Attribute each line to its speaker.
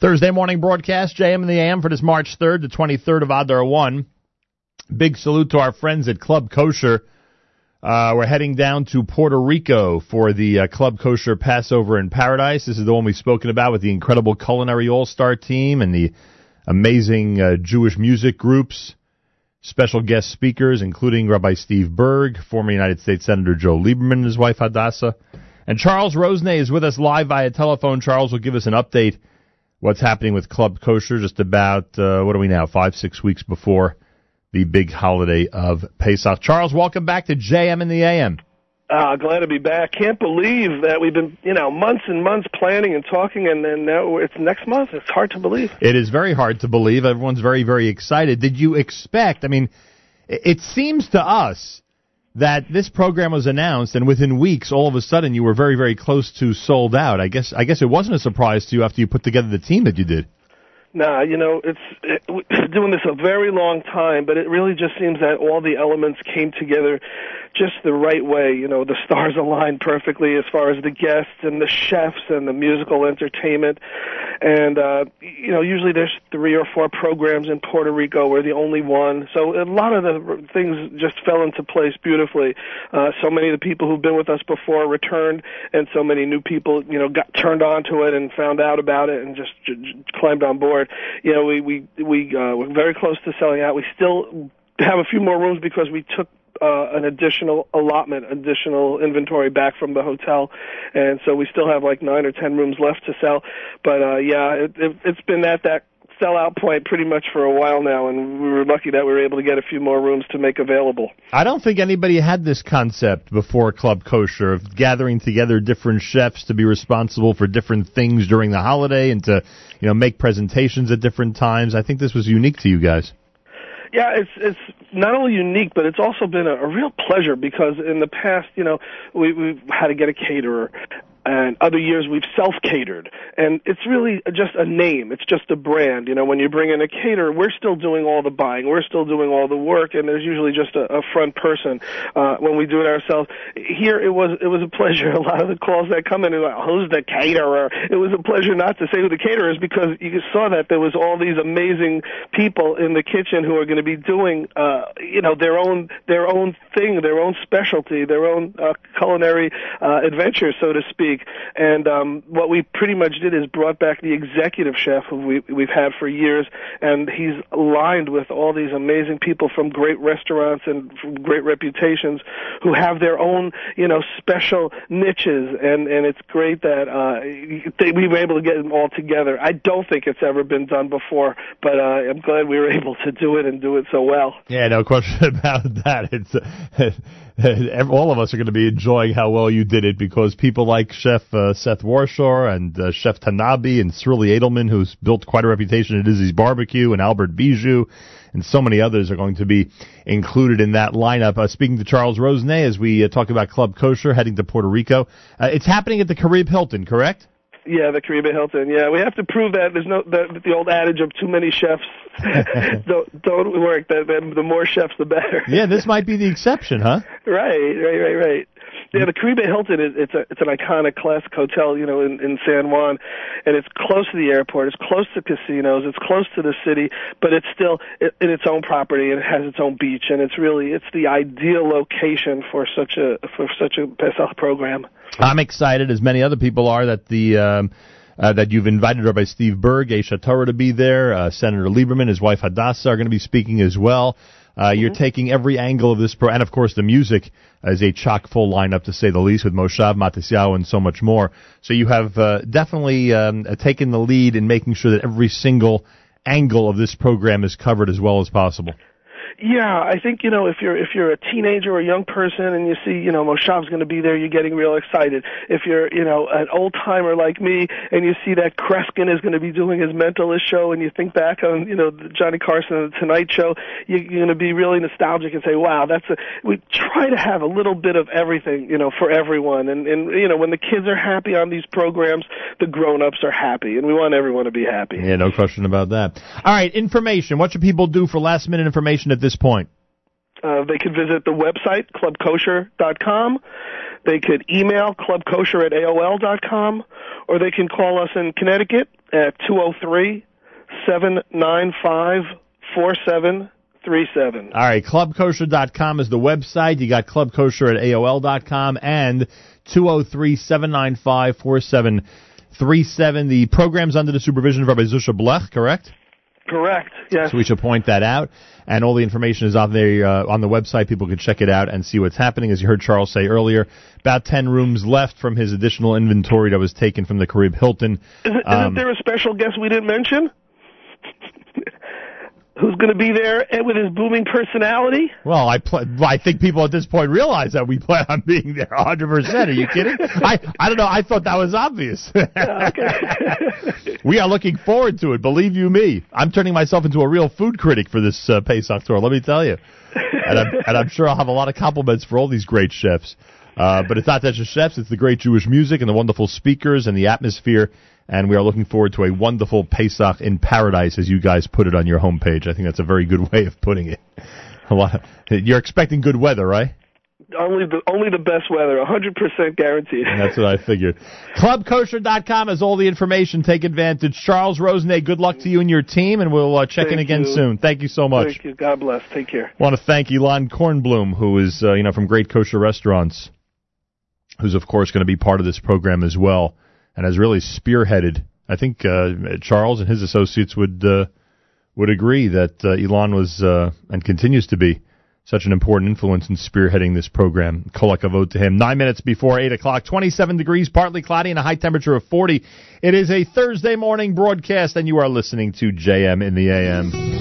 Speaker 1: Thursday morning broadcast, JM in the AM for this March 3rd to 23rd of Adar 1. Big salute to our friends at Club Kosher. Uh, we're heading down to Puerto Rico for the uh, Club Kosher Passover in Paradise. This is the one we've spoken about with the incredible culinary all-star team and the amazing uh, Jewish music groups. Special guest speakers, including Rabbi Steve Berg, former United States Senator Joe Lieberman and his wife Hadassah. And Charles Rosenay is with us live via telephone. Charles will give us an update what's happening with Club Kosher just about, uh, what are we now, five, six weeks before the big holiday of Pesach. Charles, welcome back to JM in the AM.
Speaker 2: Uh, glad to be back. Can't believe that we've been, you know, months and months planning and talking, and then now it's next month. It's hard to believe.
Speaker 1: It is very hard to believe. Everyone's very, very excited. Did you expect? I mean, it seems to us that this program was announced, and within weeks, all of a sudden, you were very, very close to sold out. I guess, I guess it wasn't a surprise to you after you put together the team that you did.
Speaker 2: Nah, you know, it's it, doing this a very long time, but it really just seems that all the elements came together just the right way. You know, the stars aligned perfectly as far as the guests and the chefs and the musical entertainment. And, uh, you know, usually there's three or four programs in Puerto Rico. We're the only one. So a lot of the things just fell into place beautifully. Uh, so many of the people who've been with us before returned, and so many new people, you know, got turned on to it and found out about it and just j- j- climbed on board. You know, we, we, we, uh, we're very close to selling out. We still have a few more rooms because we took uh, an additional allotment, additional inventory back from the hotel, and so we still have like nine or ten rooms left to sell. But uh, yeah, it, it, it's been at that sellout point pretty much for a while now, and we were lucky that we were able to get a few more rooms to make available.
Speaker 1: I don't think anybody had this concept before Club Kosher of gathering together different chefs to be responsible for different things during the holiday and to, you know, make presentations at different times. I think this was unique to you guys.
Speaker 2: Yeah, it's it's not only unique, but it's also been a, a real pleasure because in the past, you know, we we've had to get a caterer, and other years we've self catered and it's really just a name. It's just a brand. You know when you bring in a caterer we're still doing all the buying. We're still doing all the work and there's usually just a, a front person uh when we do it ourselves. Here it was it was a pleasure. A lot of the calls that come in like who's the caterer? It was a pleasure not to say who the caterer is because you saw that there was all these amazing people in the kitchen who are going to be doing uh you know their own their own thing their own specialty their own uh, culinary uh adventure so to speak week. And um, what we pretty much did is brought back the executive chef who we, we've had for years, and he's lined with all these amazing people from great restaurants and from great reputations who have their own, you know, special niches. And and it's great that uh, they, we were able to get them all together. I don't think it's ever been done before, but uh, I'm glad we were able to do it and do it so well.
Speaker 1: Yeah, no question about that. It's. All of us are going to be enjoying how well you did it because people like Chef uh, Seth Warshaw and uh, Chef Tanabe and Sruli Edelman, who's built quite a reputation at Izzy's Barbecue, and Albert Bijou, and so many others are going to be included in that lineup. Uh, speaking to Charles Rosenay as we uh, talk about Club Kosher heading to Puerto Rico, uh, it's happening at the Caribe Hilton, correct?
Speaker 2: Yeah, the Caribe Hilton. Yeah, we have to prove that there's no the, the old adage of too many chefs don't don't work. The, the more chefs, the better.
Speaker 1: yeah, this might be the exception, huh?
Speaker 2: Right, right, right, right. Yeah, the Caribe Hilton is it's a it's an iconic classic hotel, you know, in in San Juan, and it's close to the airport, it's close to casinos, it's close to the city, but it's still in its own property and it has its own beach, and it's really it's the ideal location for such a for such a Pesach program.
Speaker 1: I'm excited, as many other people are, that the. Um, uh, that you've invited Rabbi Steve Berg, Aish HaTorah, to be there. Uh, Senator Lieberman, his wife Hadassah are going to be speaking as well. Uh, mm-hmm. You're taking every angle of this pro, and of course the music is a chock full lineup to say the least, with Moshav Matisyahu and so much more. So you have uh, definitely um, taken the lead in making sure that every single angle of this program is covered as well as possible.
Speaker 2: Yeah, I think you know if you're if you're a teenager or a young person and you see you know Moshav's going to be there, you're getting real excited. If you're you know an old timer like me and you see that Kreskin is going to be doing his mentalist show and you think back on you know Johnny Carson and the Tonight Show, you, you're going to be really nostalgic and say, wow, that's a. We try to have a little bit of everything you know for everyone, and and you know when the kids are happy on these programs, the grown-ups are happy, and we want everyone to be happy.
Speaker 1: Yeah, no question about that. All right, information. What should people do for last minute information at this this point?
Speaker 2: Uh, they can visit the website, clubkosher.com. they could email clubkosher at AOL dot com, or they can call us in Connecticut at two zero three seven nine five four seven three seven.
Speaker 1: All right, clubkosher.com is the website. You got clubkosher at AOL.com and 203 795 4737. The program's under the supervision of Rabbi Zusha Blech, correct?
Speaker 2: Correct. Yes.
Speaker 1: So we should point that out. And all the information is on the uh, on the website. People can check it out and see what's happening. As you heard Charles say earlier, about ten rooms left from his additional inventory that was taken from the Caribe Hilton.
Speaker 2: Is it,
Speaker 1: Um,
Speaker 2: isn't there a special guest we didn't mention? Who's going to be there and with his booming personality?
Speaker 1: Well, I pl- I think people at this point realize that we plan on being there 100. percent Are you kidding? I I don't know. I thought that was obvious. we are looking forward to it. Believe you me, I'm turning myself into a real food critic for this uh, Pesach tour. Let me tell you, and I'm, and I'm sure I'll have a lot of compliments for all these great chefs. Uh, but it's not just chefs; it's the great Jewish music and the wonderful speakers and the atmosphere. And we are looking forward to a wonderful Pesach in paradise, as you guys put it on your homepage. I think that's a very good way of putting it. A lot. You're expecting good weather, right?
Speaker 2: Only the only the best weather, 100% guaranteed.
Speaker 1: That's what I figured. ClubKosher.com has all the information. Take advantage. Charles Rosenay, good luck to you and your team, and we'll uh, check in again
Speaker 2: you.
Speaker 1: soon. Thank you so much.
Speaker 2: Thank you. God bless. Take care.
Speaker 1: I want to thank Elan Kornblum, who is, uh, you know, from Great Kosher Restaurants, who's, of course, going to be part of this program as well, and has really spearheaded. I think uh, Charles and his associates would uh, would agree that uh, Elan was uh, and continues to be such an important influence in spearheading this program. Kol hakavod to him. Nine minutes before 8 o'clock, 27 degrees, partly cloudy, and a high temperature of 40. It is a Thursday morning broadcast, and you are listening to JM in the AM.